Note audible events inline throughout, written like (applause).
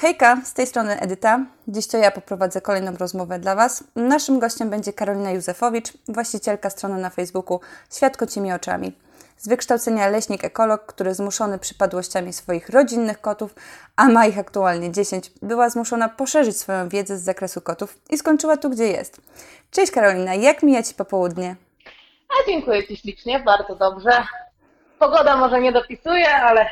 Hejka, z tej strony Edyta. Dziś to ja poprowadzę kolejną rozmowę dla Was. Naszym gościem będzie Karolina Józefowicz, właścicielka strony na Facebooku Świat kocimi oczami. Z wykształcenia leśnik ekolog, który zmuszony przypadłościami swoich rodzinnych kotów, a ma ich aktualnie 10, była zmuszona poszerzyć swoją wiedzę z zakresu kotów i skończyła tu, gdzie jest. Cześć Karolina, jak mija Ci popołudnie? A dziękuję Ci ślicznie, bardzo dobrze. Pogoda może nie dopisuje, ale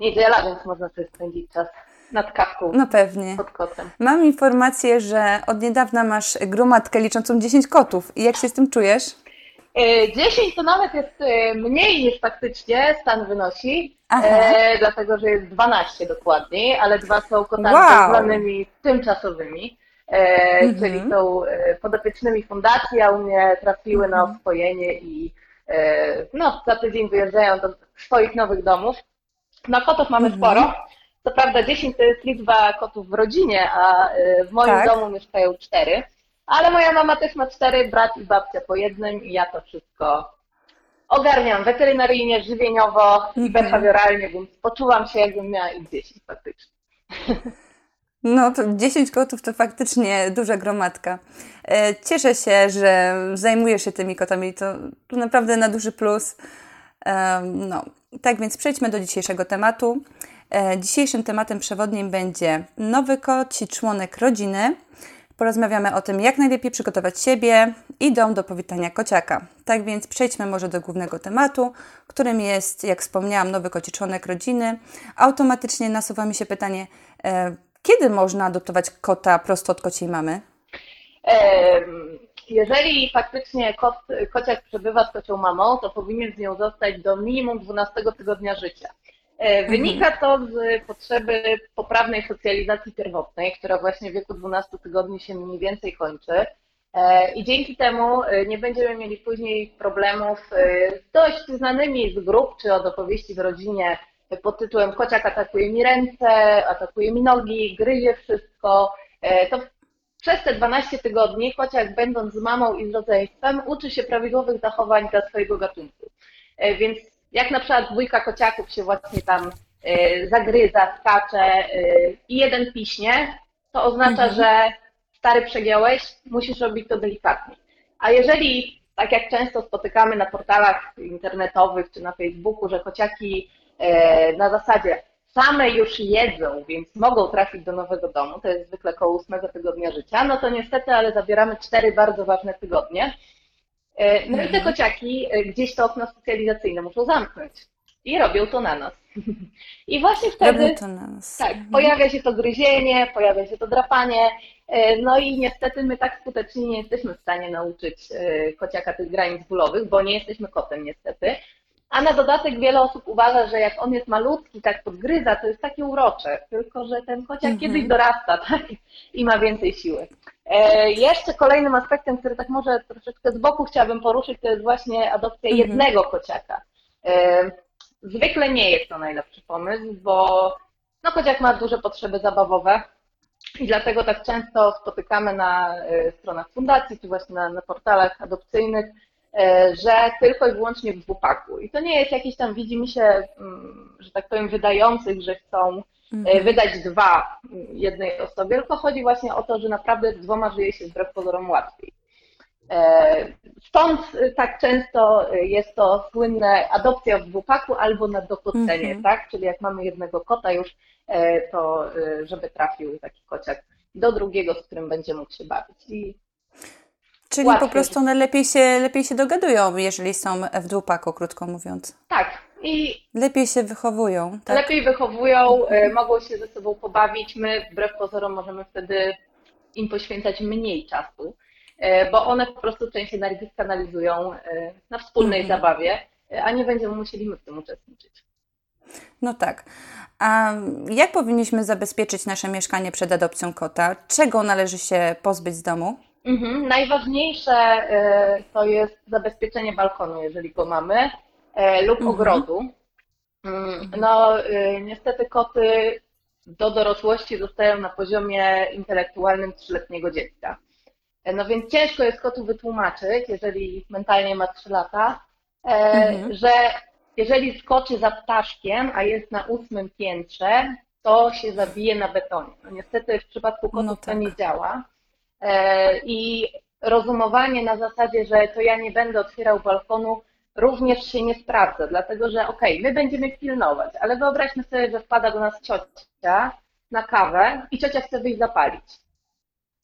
niedziela, więc można sobie spędzić czas nad kawką No pewnie. pod kotem. Mam informację, że od niedawna masz gromadkę liczącą 10 kotów. I jak się z tym czujesz? E, 10 to nawet jest e, mniej niż faktycznie stan wynosi, e, dlatego że jest 12 dokładniej, ale dwa są kotami Wow. tak zwanymi tymczasowymi, e, Mhm. czyli są e, podopiecznymi fundacji, a u mnie trafiły na Mhm. oswojenie i e, no, za tydzień wyjeżdżają do swoich nowych domów. Na kotów mamy Mhm. sporo. Co prawda 10 to jest liczba kotów w rodzinie, a e, w moim Tak. domu mieszkają cztery. Ale moja mama też ma cztery, brat i babcia po jednym i ja to wszystko ogarniam weterynaryjnie, żywieniowo i Mhm. behawioralnie, więc poczułam się jakbym miała ich 10 faktycznie. No to 10 kotów to faktycznie duża gromadka. E, Cieszę się, że zajmujesz się tymi kotami. To, to naprawdę na duży plus. Em, No, tak więc przejdźmy do dzisiejszego tematu. E, Dzisiejszym tematem przewodnim będzie nowy koci członek rodziny. Porozmawiamy o tym, jak najlepiej przygotować siebie i dom do powitania kociaka. Tak więc przejdźmy może do głównego tematu, którym jest, jak wspomniałam, nowy koci członek rodziny. Automatycznie nasuwa mi się pytanie, e, kiedy można adoptować kota prosto od kociej mamy? Em, Jeżeli faktycznie kot, kociak przebywa z kocią mamą, to powinien z nią zostać do minimum 12 tygodnia życia. E, Wynika to z potrzeby poprawnej socjalizacji pierwotnej, która właśnie w wieku 12 tygodni się mniej więcej kończy. E, I dzięki temu e, nie będziemy mieli później problemów z dość znanymi z grup czy od opowieści w rodzinie pod tytułem Kociak atakuje mi ręce, atakuje mi nogi, gryzie wszystko. To przez te 12 tygodni kociak, będąc z mamą i z rodzeństwem, uczy się prawidłowych zachowań dla swojego gatunku. Więc jak na przykład dwójka kociaków się właśnie tam e, zagryza, skacze e, i jeden piśnie, to oznacza, Mhm. że stary przegiąłeś, musisz robić to delikatnie. A jeżeli, tak jak często spotykamy na portalach internetowych czy na Facebooku, że kociaki e, na zasadzie same już jedzą, więc mogą trafić do nowego domu, to jest zwykle koło ósmego tygodnia życia, no to niestety, ale zabieramy cztery bardzo ważne tygodnie. E, No i te Mhm. kociaki e, gdzieś to okno socjalizacyjne muszą zamknąć. I robią to na nas. (laughs) I właśnie wtedy Robią to na nas. tak, pojawia się to gryzienie, pojawia się to drapanie, e, no i niestety my tak skutecznie nie jesteśmy w stanie nauczyć kociaka tych granic bólowych, bo nie jesteśmy kotem niestety. A na dodatek wiele osób uważa, że jak on jest malutki, tak podgryza, to jest takie urocze, tylko że ten kociak Mhm. kiedyś dorasta, (laughs) tak, i ma więcej siły. E, jeszcze kolejnym aspektem, który tak może troszeczkę z boku chciałabym poruszyć, to jest właśnie adopcja Mhm. jednego kociaka. E, zwykle nie jest to najlepszy pomysł, bo no kociak ma duże potrzeby zabawowe i dlatego tak często spotykamy na e, stronach fundacji, czy właśnie na, na portalach adopcyjnych, że tylko i wyłącznie w dwupaku. I to nie jest jakiś tam, widzi mi się, mm, że tak powiem, wydających, że chcą Mhm. wydać dwa jednej osobie, tylko chodzi właśnie o to, że naprawdę dwoma żyje się wbrew pozorom łatwiej. E, Stąd e, tak często e, jest to słynne adopcja w dwupaku albo na dokocenie, Mhm. tak? Czyli jak mamy jednego kota już, e, to e, żeby trafił taki kociak do drugiego, z którym będzie mógł się bawić. I Czyli łatwiej. po prostu one lepiej się, lepiej się dogadują, jeżeli są w dwupaku, krótko mówiąc. tak, i Lepiej się wychowują. Tak? lepiej wychowują, e, mogą się ze sobą pobawić. My wbrew pozorom możemy wtedy im poświęcać mniej czasu, e, bo one po prostu część energii skanalizują e, na wspólnej Mhm. zabawie, a nie będziemy musieli my w tym uczestniczyć. No tak. A jak powinniśmy zabezpieczyć nasze mieszkanie przed adopcją kota? Czego należy się pozbyć z domu? Mhm. Najważniejsze to jest zabezpieczenie balkonu, jeżeli go mamy, lub Mhm. ogrodu. Mm, No, e, niestety koty do dorosłości zostają na poziomie intelektualnym trzyletniego dziecka. E, No więc ciężko jest kotu wytłumaczyć, jeżeli mentalnie ma 3 lata, e, Mhm. że jeżeli skoczy za ptaszkiem, a jest na ósmym piętrze, to się zabije na betonie. No niestety w przypadku kotów No to tak. nie działa. E, I rozumowanie na zasadzie, że to ja nie będę otwierał balkonu, również się nie sprawdza, dlatego że okej, my będziemy pilnować, ale wyobraźmy sobie, że wpada do nas ciocia na kawę i ciocia chce wyjść zapalić.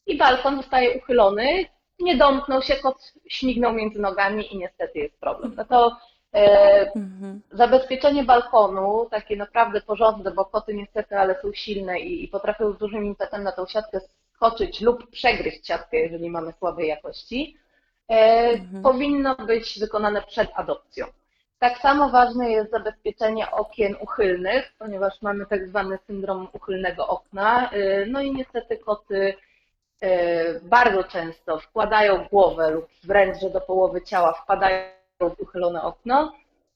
I balkon zostaje uchylony, nie domknął się, kot śmignął między nogami i niestety jest problem. No to e, Mhm. zabezpieczenie balkonu, takie naprawdę porządne, bo koty niestety, ale są silne i, i potrafią z dużym impetem na tą siatkę skoczyć lub przegryźć siatkę, jeżeli mamy słabej jakości, Mhm. powinno być wykonane przed adopcją. Tak samo ważne jest zabezpieczenie okien uchylnych, ponieważ mamy tak zwany syndrom uchylnego okna. E, No i niestety koty e, bardzo często wkładają głowę lub wręcz, że do połowy ciała wpadają w uchylone okno.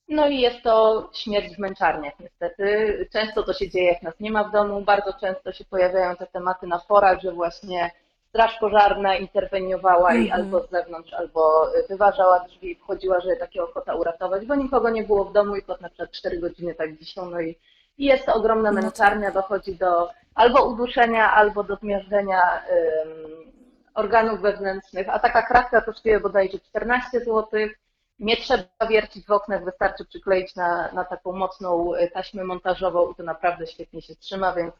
No i jest to śmierć w męczarniach niestety. Często to się dzieje, jak nas nie ma w domu. Bardzo często się pojawiają te tematy na forach, że właśnie straż pożarna interweniowała i Mhm. albo z zewnątrz, albo wyważała drzwi i wchodziła, żeby takiego kota uratować, bo nikogo nie było w domu i kot na przykład 4 godziny tak wisiał. No i, i jest to ogromna No tak. męczarnia, dochodzi do albo uduszenia, albo do zmiażdżenia organów wewnętrznych, a taka kratka kosztuje bodajże 14 zł. Nie trzeba wiercić w oknach, wystarczy przykleić na, na taką mocną y, taśmę montażową i to naprawdę świetnie się trzyma, więc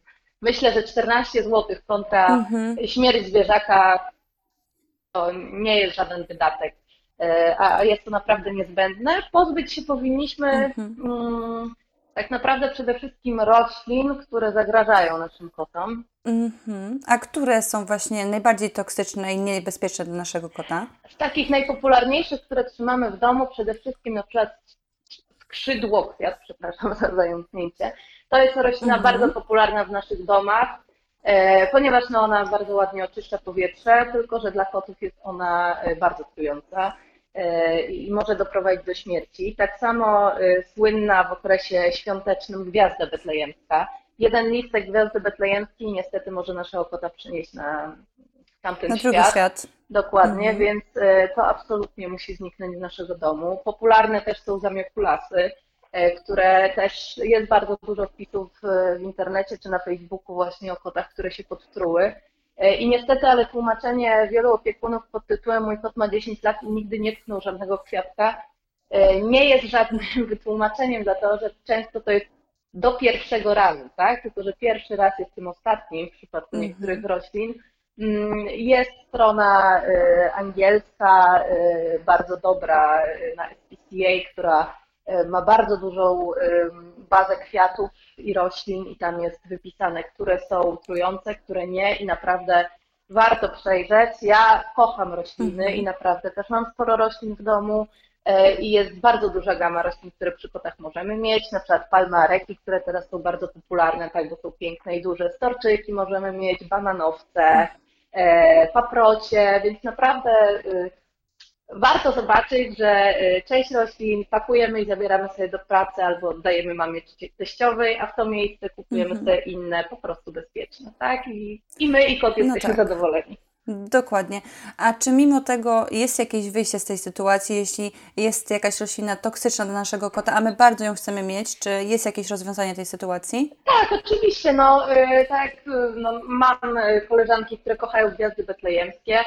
myślę, że 14 zł kontra Mhm. śmierć zwierzaka to nie jest żaden wydatek, e, a jest to naprawdę niezbędne. Pozbyć się powinniśmy Mhm. mm, tak naprawdę przede wszystkim roślin, które zagrażają naszym kotom. Mhm. A które są właśnie najbardziej toksyczne i niebezpieczne dla naszego kota? Z takich najpopularniejszych, które trzymamy w domu, przede wszystkim na przykład skrzydłokwiat, przepraszam za zająknięcie. To jest roślina Mhm. bardzo popularna w naszych domach, e, ponieważ no, ona bardzo ładnie oczyszcza powietrze, tylko że dla kotów jest ona e, bardzo trująca e, i może doprowadzić do śmierci. Tak samo słynna w okresie świątecznym gwiazda betlejemska. Jeden listek gwiazdy betlejemskiej niestety może naszego kota przenieść na tamten Na świat. świat. Dokładnie, Mhm. więc to absolutnie musi zniknąć z naszego domu. Popularne też są zamiokulasy, które też jest bardzo dużo wpisów e, w internecie czy na Facebooku właśnie o kotach, które się podtruły. E, I niestety, ale tłumaczenie wielu opiekunów pod tytułem Mój kot ma 10 lat i nigdy nie tknął żadnego kwiatka e, nie jest żadnym (laughs) wytłumaczeniem, dlatego że często to jest do pierwszego razu, tak? Tylko, że pierwszy raz jest tym ostatnim w przypadku Mhm. niektórych roślin. Mm, Jest strona e, angielska, e, bardzo dobra e, na SPCA, która e, ma bardzo dużą em, bazę kwiatów i roślin i tam jest wypisane, które są trujące, które nie i naprawdę warto przejrzeć. Ja kocham rośliny Mhm. i naprawdę też mam sporo roślin w domu e, i jest bardzo duża gama roślin, które przy kotach możemy mieć, na przykład palmy areki, które teraz są bardzo popularne, tak, bo są piękne i duże, storczyki możemy mieć, bananowce, e, paprocie, więc naprawdę warto zobaczyć, że y, część roślin pakujemy i zabieramy sobie do pracy albo oddajemy mamie teściowej, a w to miejsce kupujemy Mhm. sobie inne, po prostu bezpieczne, tak? I, i my i kot jesteśmy tak. zadowoleni. Dokładnie. A czy mimo tego jest jakieś wyjście z tej sytuacji, jeśli jest jakaś roślina toksyczna dla naszego kota, a my bardzo ją chcemy mieć, czy jest jakieś rozwiązanie tej sytuacji? Tak, oczywiście, no y, tak, y, no, mam koleżanki, które kochają gwiazdy betlejemskie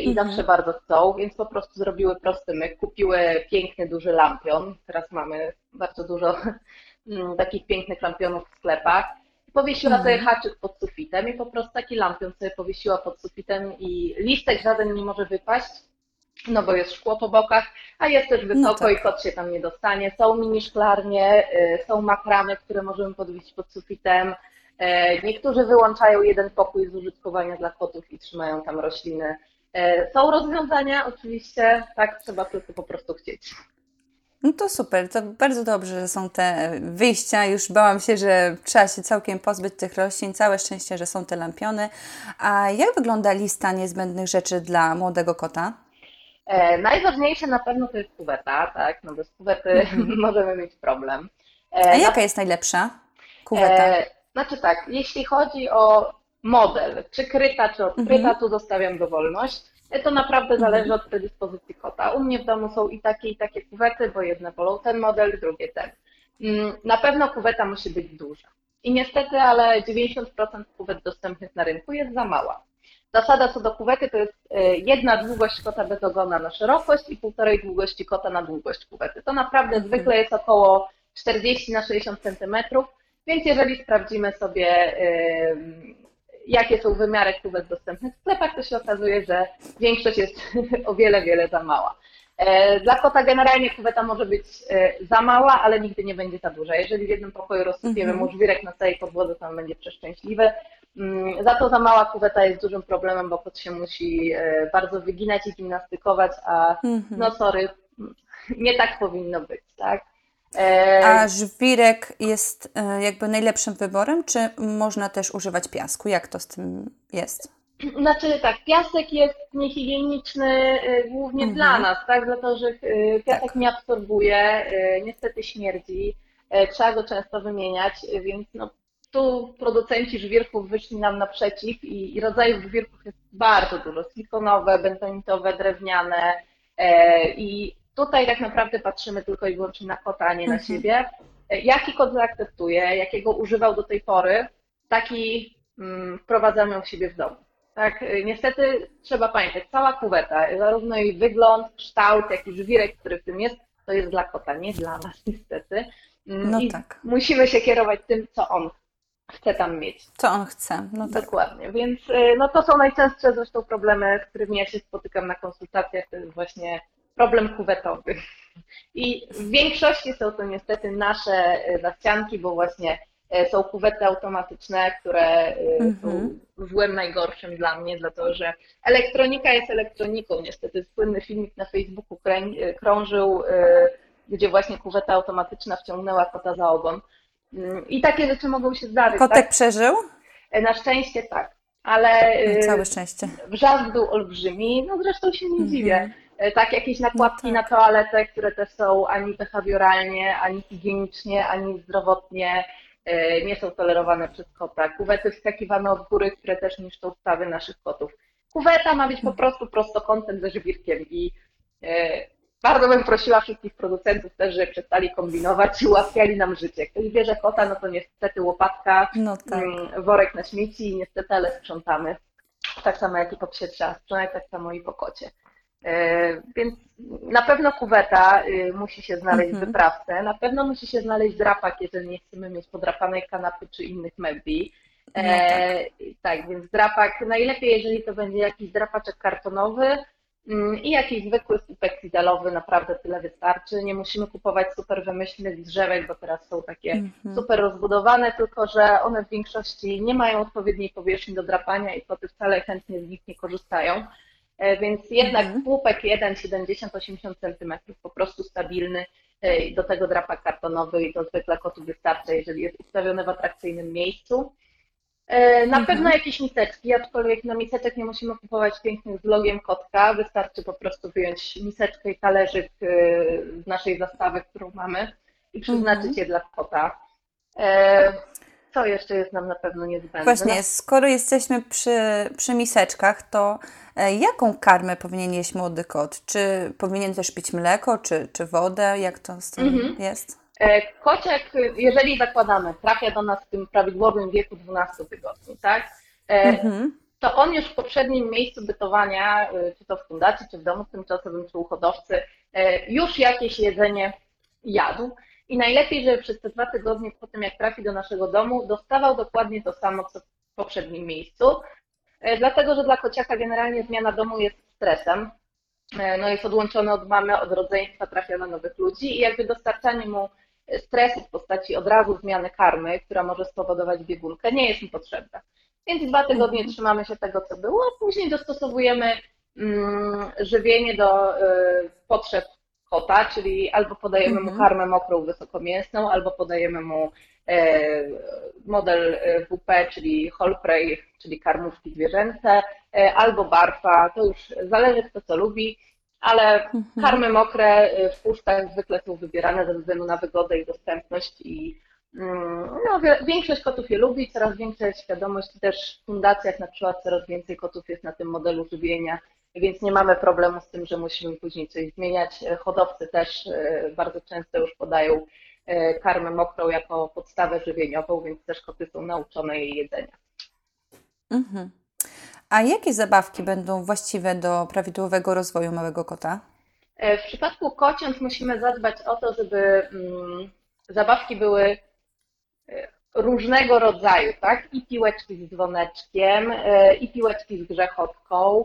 i Mhm. zawsze bardzo chcą, więc po prostu zrobiły prosty myk, kupiły piękny, duży lampion, teraz mamy bardzo dużo (laughs) mm, takich pięknych lampionów w sklepach, powiesiła Mhm. sobie haczyk pod sufitem i po prostu taki lampion sobie powiesiła pod sufitem i listek żaden nie może wypaść, no bo jest szkło po bokach, a jest też wysoko tak. i kot się tam nie dostanie. Są mini szklarnie, y, są makramy, które możemy podwiesić pod sufitem. E, Niektórzy wyłączają jeden pokój z użytkowania dla kotów i trzymają tam rośliny. E, Są rozwiązania, oczywiście, tak, trzeba tylko po prostu chcieć. No to super, to bardzo dobrze, że są te wyjścia. Już bałam się, że trzeba się całkiem pozbyć tych roślin. Całe szczęście, że są te lampiony. A jak wygląda lista niezbędnych rzeczy dla młodego kota? E, Najważniejsze na pewno to jest kuweta, tak, no bez kuwety (laughs) możemy mieć problem. E, A na jaka jest najlepsza kuweta? E, znaczy tak, jeśli chodzi o model, czy kryta, czy odkryta, Mhm. tu zostawiam dowolność. To naprawdę zależy od predyspozycji kota. U mnie w domu są i takie, i takie kuwety, bo jedne wolą ten model, drugie ten. Mm, Na pewno kuweta musi być duża. I niestety, ale 90% kuwet dostępnych na rynku jest za mała. Zasada co do kuwety to jest e, jedna długość kota bez ogona na szerokość i półtorej długości kota na długość kuwety. To naprawdę mhm. zwykle jest około 40 na 60 cm, więc jeżeli sprawdzimy sobie, jakie są wymiary kuwet dostępnych w sklepach, to się okazuje, że większość jest (laughs) o wiele, wiele za mała. E, dla kota generalnie kuweta może być e, za mała, ale nigdy nie będzie za duża. Jeżeli w jednym pokoju rozsypiemy żwirek na całej podłodze, to on będzie przeszczęśliwy. Mm, za to za mała kuweta jest dużym problemem, bo kot się musi e, bardzo wyginać i gimnastykować, a mhm. no sorry, nie tak powinno być, tak? A żwirek jest jakby najlepszym wyborem, czy można też używać piasku? Jak to z tym jest? Znaczy tak, piasek jest niehigieniczny y, głównie mhm. dla nas, tak? Dlatego, że piasek tak. nie absorbuje, niestety śmierdzi, trzeba go często wymieniać, więc no, tu producenci żwirków wyszli nam naprzeciw i, i rodzajów żwirków jest bardzo dużo, silikonowe, bentonitowe, drewniane i tutaj tak naprawdę patrzymy tylko i wyłącznie na kota, a nie na mhm. siebie. Jaki kot zaakceptuje, jakiego używał do tej pory, taki mm, wprowadzamy u siebie w domu. Tak, y, niestety trzeba pamiętać, cała kuweta, zarówno jej wygląd, kształt, jak i żwirek, który w tym jest, to jest dla kota, nie dla nas (laughs) niestety. Mm, no I tak. musimy się kierować tym, co on chce tam mieć. Co on chce, no tak. Dokładnie, więc y, no to są najczęstsze zresztą problemy, z którymi ja się spotykam na konsultacjach, to jest właśnie problem kuwetowy. I w większości są to niestety nasze y, zaścianki, bo właśnie E, są kuwety automatyczne, które e, są mhm. złem najgorszym dla mnie, dlatego że elektronika jest elektroniką. Niestety słynny filmik na Facebooku e, krążył, gdzie właśnie kuweta automatyczna wciągnęła kota za ogon. Mm, I takie rzeczy mogą się zdarzyć. Kotek tak? przeżył? Na szczęście tak, ale całe szczęście. Wrzask był olbrzymi, no zresztą się nie mhm. dziwię. Tak, jakieś nakładki no tak. na toaletę, które też są ani behawioralnie, ani higienicznie, ani zdrowotnie E, nie są tolerowane przez kota. Kuwety wskakiwane od góry, które też niszczą stawy naszych kotów. Kuweta ma być po prostu prostokątem ze żwirkiem i e, bardzo bym prosiła wszystkich producentów też, żeby przestali kombinować i ułatwiali nam życie. Ktoś bierze kota, no to niestety łopatka, no tak. Mm, worek na śmieci i niestety, ale sprzątamy. Tak samo jak i po psie trzeba sprzątać, tak samo i po kocie. E, więc na pewno kuweta y, musi się znaleźć mhm. w wyprawce, na pewno musi się znaleźć drapak, jeżeli nie chcemy mieć podrapanej kanapy czy innych mebli. No e, tak. tak, więc drapak, najlepiej jeżeli to będzie jakiś drapaczek kartonowy mm, i jakiś zwykły słupek fidalowy, naprawdę tyle wystarczy. Nie musimy kupować super wymyślnych drzewek, bo teraz są takie mhm. super rozbudowane, tylko że one w większości nie mają odpowiedniej powierzchni do drapania i koty wcale chętnie z nich nie korzystają. E, więc jednak mhm. słupek 1, 70-80 cm po prostu stabilny, e, do tego drapak kartonowy i to zwykle kotu wystarcza, jeżeli jest ustawiony w atrakcyjnym miejscu. E, na mhm. pewno jakieś miseczki, aczkolwiek na miseczek nie musimy kupować pięknych z logiem kotka, wystarczy po prostu wyjąć miseczkę i talerzyk z naszej zastawy, którą mamy i przeznaczyć mhm. je dla kota. Co jeszcze jest nam na pewno niezbędne? Właśnie, skoro jesteśmy przy, przy miseczkach, to e, jaką karmę powinien jeść młody kot? Czy powinien też pić mleko, czy, czy wodę? Jak to z tym mhm. jest? E, kociak, jeżeli zakładamy, trafia do nas w tym prawidłowym wieku 12 tygodni, tak? E, mhm. To on już w poprzednim miejscu bytowania, czy to w fundacji, czy w domu tymczasowym, czy u hodowcy, już jakieś jedzenie jadł. I najlepiej, żeby przez te dwa tygodnie po tym, jak trafi do naszego domu, dostawał dokładnie to samo, co w poprzednim miejscu. E, dlatego, że dla kociaka generalnie zmiana domu jest stresem. E, no jest odłączony od mamy, od rodzeństwa, trafia na nowych ludzi i jakby dostarczanie mu stresu w postaci od razu zmiany karmy, która może spowodować biegunkę, nie jest mu potrzebna. Więc dwa tygodnie mhm. trzymamy się tego, co było, a później dostosowujemy mm, żywienie do y, potrzeb kota, czyli albo podajemy mu mhm. karmę mokrą wysokomięsną, albo podajemy mu e, model e, WP, czyli whole prey, czyli karmówki zwierzęce, e, albo barfa, to już zależy kto co lubi, ale mhm. karmy mokre w puszkach zwykle są wybierane ze względu na wygodę i dostępność i mm, no, większość kotów je lubi, coraz większa jest świadomość, też w fundacjach na przykład coraz więcej kotów jest na tym modelu żywienia, więc nie mamy problemu z tym, że musimy później coś zmieniać. Hodowcy też e, bardzo często już podają karmę mokrą jako podstawę żywieniową, więc też koty są nauczone jej jedzenia. Mhm. A jakie zabawki będą właściwe do prawidłowego rozwoju małego kota? E, w przypadku kociąt musimy zadbać o to, żeby mm, zabawki były e, różnego rodzaju, tak? I piłeczki z dzwoneczkiem, e, i piłeczki z grzechotką,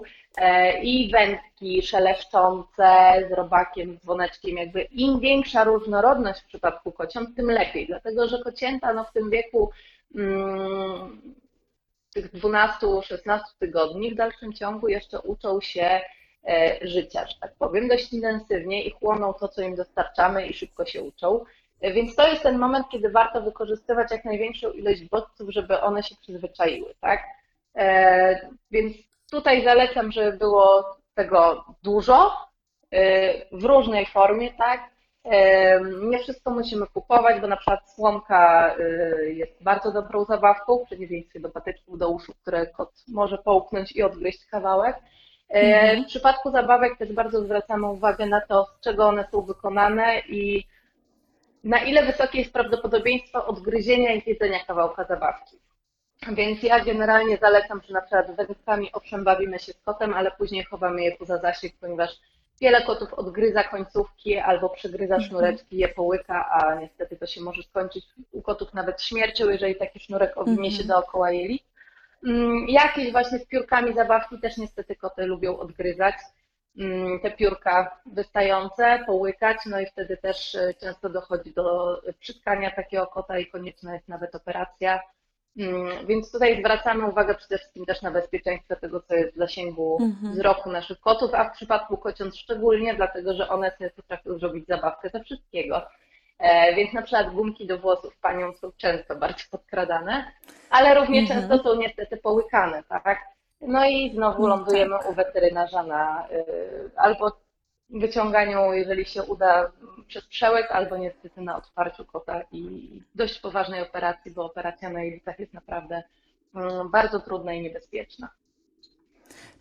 i wędki szeleszczące z robakiem, z dzwoneczkiem. Jakby im większa różnorodność w przypadku kociąt, tym lepiej, dlatego że kocięta no, w tym wieku mm, tych 12-16 tygodni w dalszym ciągu jeszcze uczą się e, życia, że tak powiem, dość intensywnie i chłoną to, co im dostarczamy i szybko się uczą. E, więc to jest ten moment, kiedy warto wykorzystywać jak największą ilość bodźców, żeby one się przyzwyczaiły, tak? E, więc tutaj zalecam, żeby było tego dużo, w różnej formie, tak? Nie wszystko musimy kupować, bo na przykład słomka jest bardzo dobrą zabawką, w przeciwieństwie do patyczków do uszu, które kot może połknąć i odgryźć kawałek. Mhm. W przypadku zabawek też bardzo zwracamy uwagę na to, z czego one są wykonane i na ile wysokie jest prawdopodobieństwo odgryzienia i zjedzenia kawałka zabawki. Więc ja generalnie zalecam, że na przykład wędkami owszem bawimy się z kotem, ale później chowamy je poza zasięg, ponieważ Wiele kotów odgryza końcówki albo przegryza mhm. sznureczki, je połyka, a niestety to się może skończyć u kotów nawet śmiercią, jeżeli taki sznurek owinie się mhm. dookoła jeli. Mm, jakieś właśnie z piórkami zabawki też niestety koty lubią odgryzać. Mm, te piórka wystające, połykać, no i wtedy też e, często dochodzi do przytkania takiego kota i konieczna jest nawet operacja Mm, więc tutaj zwracamy uwagę przede wszystkim też na bezpieczeństwo tego, co jest w zasięgu mhm. wzroku naszych kotów, a w przypadku kociąt szczególnie, dlatego że one sobie potrafią zrobić zabawkę ze wszystkiego. E, więc na przykład gumki do włosów panią są często bardzo podkradane, ale równie mhm. często są niestety połykane, tak? No i znowu no lądujemy tak. u weterynarza na y, albo wyciąganiu, jeżeli się uda, przez przełek albo niestety na otwarciu kota i dość poważnej operacji, bo operacja na jelitach jest naprawdę mm, bardzo trudna i niebezpieczna.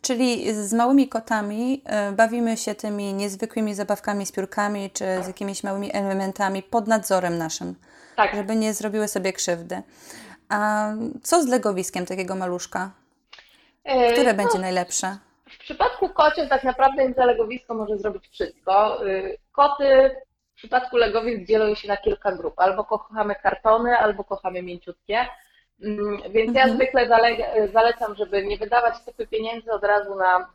Czyli z małymi kotami e, bawimy się tymi niezwykłymi zabawkami z piórkami czy z jakimiś małymi elementami pod nadzorem naszym, tak. żeby nie zrobiły sobie krzywdy. A co z legowiskiem takiego maluszka? E, Które no, będzie najlepsze? W przypadku kocią tak naprawdę im zalegowisko może zrobić wszystko. Y, koty w przypadku legowisk dzielą się na kilka grup. Albo kochamy kartony, albo kochamy mięciutkie. Mm, więc mhm. ja zwykle zalecam, żeby nie wydawać kupy pieniędzy od razu na,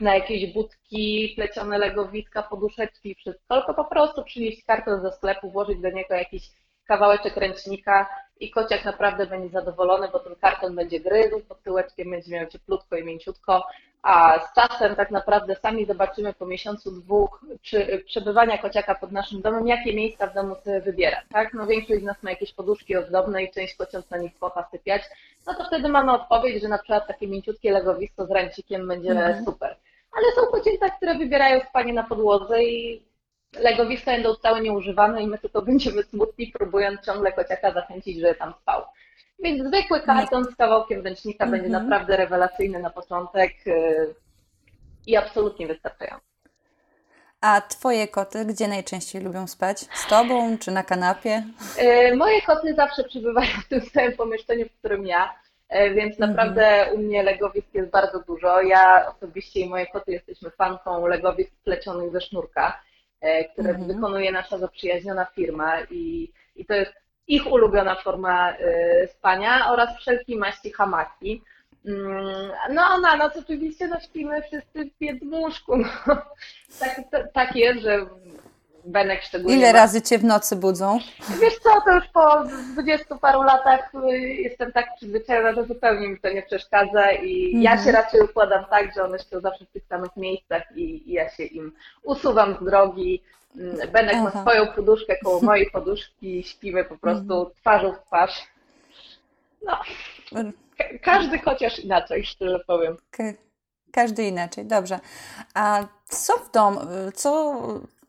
na jakieś budki, plecione legowiska, poduszeczki i wszystko, tylko po prostu przynieść karton ze sklepu, włożyć do niego jakiś kawałeczek ręcznika i kociak naprawdę będzie zadowolony, bo ten karton będzie gryzł, pod tyłeczkiem będzie miał cieplutko i mięciutko, a z czasem tak naprawdę sami zobaczymy po miesiącu, dwóch czy przebywania kociaka pod naszym domem, jakie miejsca w domu sobie wybiera, tak? No większość z nas ma jakieś poduszki ozdobne i część kociąc na nich kocha sypiać, no to wtedy mamy odpowiedź, że na przykład takie mięciutkie legowisko z ręcikiem będzie mhm. super. Ale są kocięta, które wybierają spanie na podłodze i legowiska będą całe nieużywane i my tylko (laughs) będziemy smutni, próbując ciągle kociaka zachęcić, żeby tam spał. Więc zwykły karton z kawałkiem ręcznika mm -hmm. będzie mhm. naprawdę rewelacyjny na początek y, i absolutnie wystarczający. A twoje koty gdzie najczęściej lubią spać? Z tobą czy na kanapie? Y, moje koty zawsze przebywają w tym samym pomieszczeniu, w którym ja, y, więc mhm. naprawdę u mnie legowisk jest bardzo dużo. Ja osobiście i moje koty jesteśmy fanką legowisk plecionych ze sznurka, które mhm. wykonuje nasza zaprzyjaźniona firma i, i to jest ich ulubiona forma y, spania oraz wszelkiej maści hamaki. Mm, no a na noc oczywiście no, śpimy wszyscy w jednym łóżku. No, (laughs) tak, tak jest, że Benek szczególnie. Ile ma... razy Cię w nocy budzą? Wiesz co, to już po dwudziestu paru latach y, jestem tak przyzwyczajona, że zupełnie mi to nie przeszkadza i mhm. ja się raczej układam tak, że one śpią zawsze w tych samych miejscach i, i ja się im usuwam z drogi. Mm, Benek Aha. ma swoją poduszkę koło (laughs) mojej poduszki, śpimy po prostu mhm. twarzą w twarz. No, każdy chociaż inaczej, szczerze powiem. Każdy inaczej, dobrze. A co w domu, co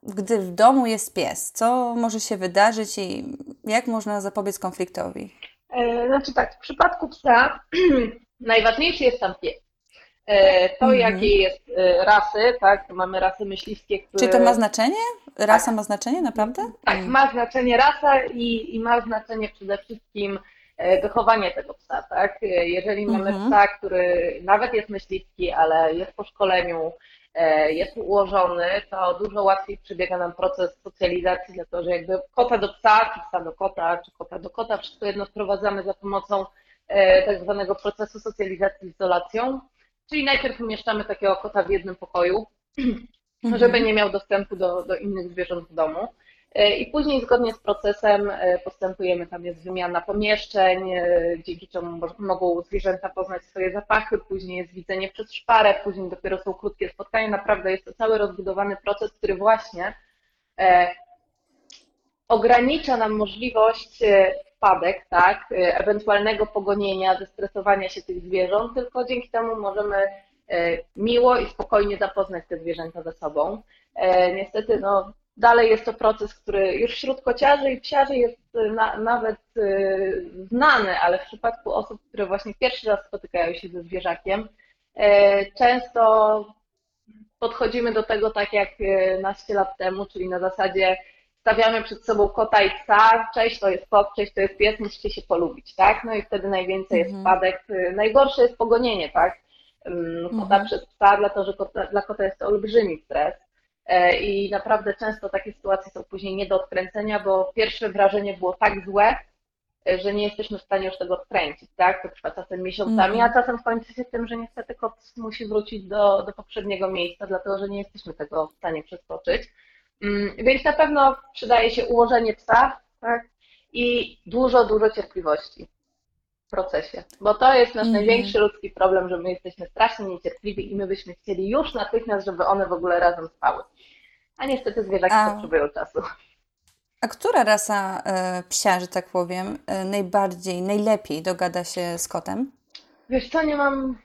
gdy w domu jest pies? Co może się wydarzyć i jak można zapobiec konfliktowi? E, znaczy tak, w przypadku psa (clears throat) najważniejszy jest tam pies. To, mhm. jakie jest rasy, tak? Mamy rasy myśliwskie, które... Czy to ma znaczenie? Rasa tak. ma znaczenie, naprawdę? Tak, ma znaczenie rasa i, i ma znaczenie przede wszystkim wychowanie tego psa, tak? Jeżeli mamy mhm. psa, który nawet jest myśliwski, ale jest po szkoleniu, E, jest ułożony, to dużo łatwiej przebiega nam proces socjalizacji, dlatego że jakby kota do psa, czy psa do kota, czy kota do kota, wszystko jedno wprowadzamy za pomocą e, tak zwanego procesu socjalizacji z izolacją, czyli najpierw umieszczamy takiego kota w jednym pokoju, (clears throat) mhm. żeby nie miał dostępu do, do innych zwierząt w domu. E, I później zgodnie z procesem e, postępujemy, tam jest wymiana pomieszczeń, e, dzięki czemu mogą zwierzęta poznać swoje zapachy, później jest widzenie przez szparę, później dopiero są krótkie spotkania. Naprawdę jest to cały rozbudowany proces, który właśnie ogranicza nam możliwość wpadek, tak, ewentualnego pogonienia, zestresowania się tych zwierząt, tylko dzięki temu możemy miło i spokojnie zapoznać te zwierzęta ze sobą. Niestety, no, Dalej jest to proces, który już wśród kociarzy i psiarzy jest y, na, nawet y, znany, ale w przypadku osób, które właśnie pierwszy raz spotykają się ze zwierzakiem, y, często podchodzimy do tego tak jak naście lat temu, czyli na zasadzie stawiamy przed sobą kota i psa, cześć to jest kot, cześć to jest pies, musicie się polubić, tak? No i wtedy najwięcej jest mhm. wpadek. Najgorsze jest pogonienie, tak? Kota mhm. przez psa, dlatego że kota, dla kota jest to olbrzymi stres. E, i naprawdę często takie sytuacje są później nie do odkręcenia, bo pierwsze wrażenie było tak złe, e, że nie jesteśmy w stanie już tego odkręcić, tak? To trwa czasem miesiącami, mm. a czasem kończy się tym, że niestety kot musi wrócić do, do poprzedniego miejsca, dlatego że nie jesteśmy tego w stanie przeskoczyć. Mm, więc na pewno przydaje się ułożenie psa, tak? I dużo, dużo cierpliwości procesie, bo to jest nasz mm. największy ludzki problem, że my jesteśmy strasznie niecierpliwi i my byśmy chcieli już natychmiast, żeby one w ogóle razem spały. A niestety zwierzaki A... potrzebują czasu. A która rasa e, psia, że tak powiem, e, najbardziej, najlepiej dogada się z kotem? Wiesz co, nie mam,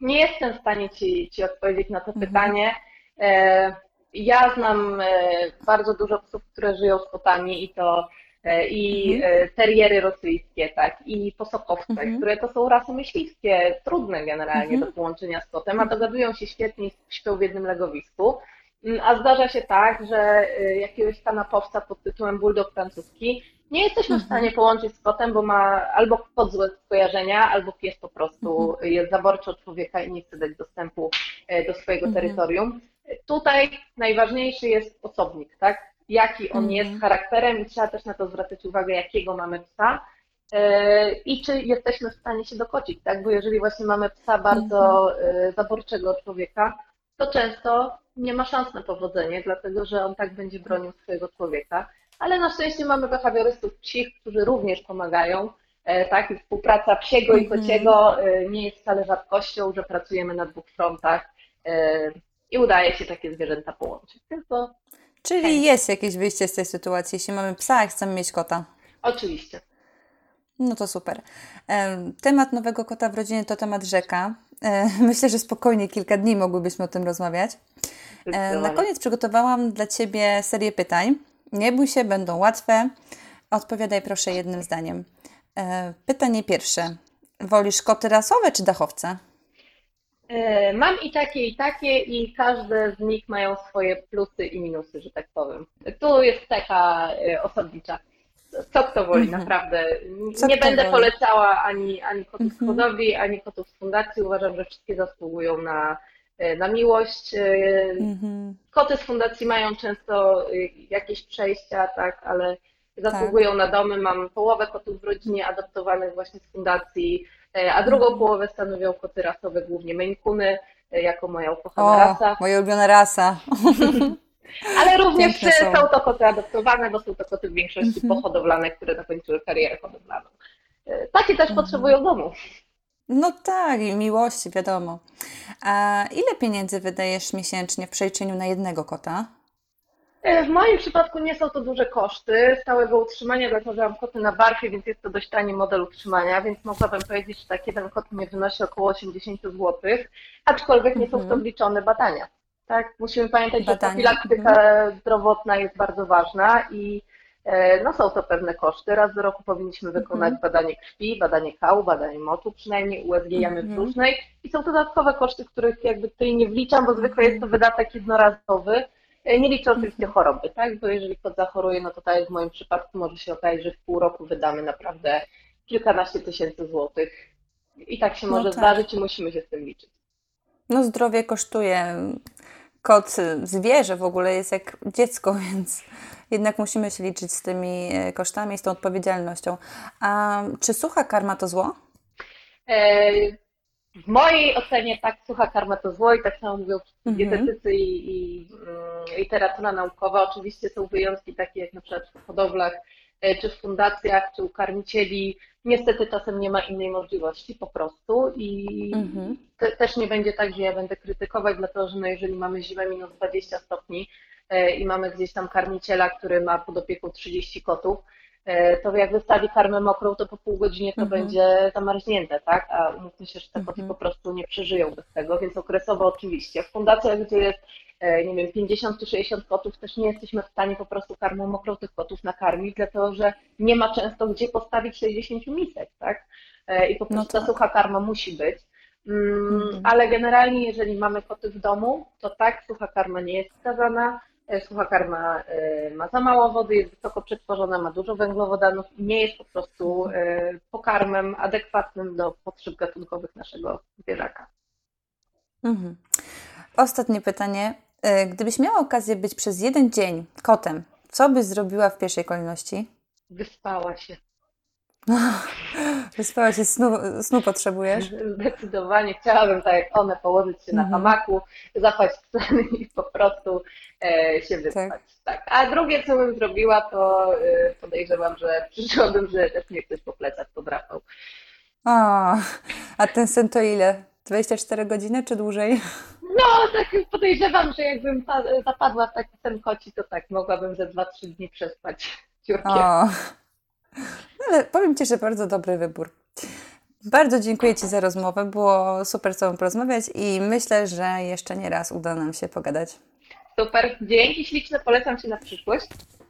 nie jestem w stanie Ci, ci odpowiedzieć na to mhm. pytanie. E, ja znam bardzo dużo psów, które żyją z kotami i to i mhm. E, teriery rosyjskie, tak, i posokowce, mhm. które to są rasy myśliwskie, trudne generalnie mhm. do połączenia z kotem, a dogadują się świetnie śpią w jednym legowisku. Mm, a zdarza się tak, że e, jakiegoś kanapowca pod tytułem bulldog francuski nie jesteśmy w stanie połączyć z kotem, bo ma albo pod złe skojarzenia, albo pies po prostu jest zaborczy od człowieka i nie chce dać dostępu do swojego terytorium. Tutaj najważniejszy jest osobnik, tak? Jaki on jest mhm. charakterem i trzeba też na to zwracać uwagę, jakiego mamy psa e, i czy jesteśmy w stanie się dokocić, tak? Bo jeżeli właśnie mamy psa bardzo e, zaborczego człowieka, to często nie ma szans na powodzenie, dlatego że on tak będzie bronił swojego człowieka. Ale na szczęście mamy behawiorystów psich, którzy również pomagają. E, tak, i współpraca psiego i mhm. kociego nie jest wcale rzadkością, że pracujemy na dwóch frontach i udaje się takie zwierzęta połączyć. Tylko Czyli jest jakieś wyjście z tej sytuacji, jeśli mamy psa, a chcemy mieć kota. Oczywiście. No to super. Temat nowego kota w rodzinie to temat rzeka. (laughs) Myślę, że spokojnie kilka dni mogłybyśmy o tym rozmawiać. Na koniec przygotowałam dla Ciebie serię pytań. Nie bój się, będą łatwe. Odpowiadaj proszę jednym zdaniem. Pytanie pierwsze. Wolisz koty rasowe czy dachowce? E, mam i takie, i takie, i każde z nich mają swoje plusy i minusy, że tak powiem. Tu jest taka e, osobnicza. Co kto woli, mhm. naprawdę. Co Nie będę woli? polecała ani, ani kotów z mhm. hodowli, ani kotów z fundacji. Uważam, że wszystkie zasługują na, e, na miłość. Mhm. Koty z fundacji mają często jakieś przejścia, tak, ale zasługują tak. na domy. Mam połowę kotów w rodzinie adoptowanych właśnie z fundacji E, a drugą połowę stanowią koty rasowe, głównie Maine e, jako moja ukochana o, rasa. moja ulubiona rasa. (laughs) Ale również są. są. to koty adoptowane, bo są to koty w większości mhm. pohodowlane, które zakończyły karierę hodowlaną. E, takie też mhm. potrzebują domu. No tak, i miłości, wiadomo. A ile pieniędzy wydajesz miesięcznie w przeliczeniu na jednego kota? E, w moim przypadku nie są to duże koszty stałego utrzymania, dlatego że mam koty na barfie, więc jest to dość tani model utrzymania, więc mogłabym powiedzieć, że tak jeden kot mnie wynosi około 80 zł, aczkolwiek nie są w to wliczone mhm. badania. Tak? Musimy pamiętać, badania. że profilaktyka mhm. zdrowotna jest bardzo ważna i e, no, są to pewne koszty. Raz do roku powinniśmy wykonać mhm. badanie krwi, badanie kału, badanie motu, przynajmniej USG jamy brzusznej i są dodatkowe koszty, których jakby tutaj nie wliczam, bo zwykle jest to wydatek jednorazowy. Nie liczę oczywiście choroby, tak? Bo jeżeli kot zachoruje, no to tak jak w moim przypadku może się okazać, że w pół roku wydamy naprawdę kilkanaście tysięcy złotych. I tak się no może tak. zdarzyć i musimy się z tym liczyć. No zdrowie kosztuje. Kot, zwierzę w ogóle jest jak dziecko, (laughs) więc jednak musimy się liczyć z tymi e, kosztami, z tą odpowiedzialnością. A czy sucha karma to zło? W mojej ocenie tak, sucha karma to zło i tak samo mówią mhm. dietetycy i, i mm, literatura naukowa. Oczywiście są wyjątki takie jak na przykład w hodowlach, e, czy w fundacjach, czy u karmicieli. Niestety czasem nie ma innej możliwości po prostu i mhm. te, też nie będzie tak, że ja będę krytykować, dlatego że no jeżeli mamy zimę minus 20 stopni e, i mamy gdzieś tam karmiciela, który ma pod opieką 30 kotów, to jak wystawi karmę mokrą, to po pół godzinie to mhm. będzie zamarznięte, tak? A umówmy się, że te koty mhm. po prostu nie przeżyją bez tego, więc okresowo oczywiście. W fundacjach, gdzie jest, e, nie wiem, 50 czy 60 kotów, też nie jesteśmy w stanie po prostu karmą mokrą tych kotów nakarmić, dlatego że nie ma często gdzie postawić 60 misek, tak? E, I po no prostu no tak. ta sucha karma musi być. Mm, mhm. Ale generalnie, jeżeli mamy koty w domu, to tak, sucha karma nie jest wskazana. E, sucha karma e, ma za mało wody, jest wysoko przetworzona, ma dużo węglowodanów i nie jest po prostu e, pokarmem adekwatnym do potrzeb gatunkowych naszego zwierzaka. Mhm. Ostatnie pytanie. Gdybyś miała okazję być przez jeden dzień kotem, co byś zrobiła w pierwszej kolejności? Wyspała się. (laughs) Wyspała się, snu, snu potrzebujesz? Zdecydowanie. Chciałabym, tak jak one, położyć się na mhm. hamaku, zapaść sen i po prostu e, się wyspać. Tak. tak. A drugie, co bym zrobiła, to e, podejrzewam, że przyszłabym, że też mnie ktoś po plecach podrapał. O, a ten sen to ile? 24 godziny czy dłużej? No, tak podejrzewam, że jakbym zapadła w taki sen koci, to tak, mogłabym ze 2-3 dni przespać ciurkiem. O. Ale powiem Ci, że bardzo dobry wybór. Bardzo dziękuję Ci za rozmowę. Było super z Tobą porozmawiać i myślę, że jeszcze nie raz uda nam się pogadać. Super, dzięki śliczne, polecam Ci na przyszłość.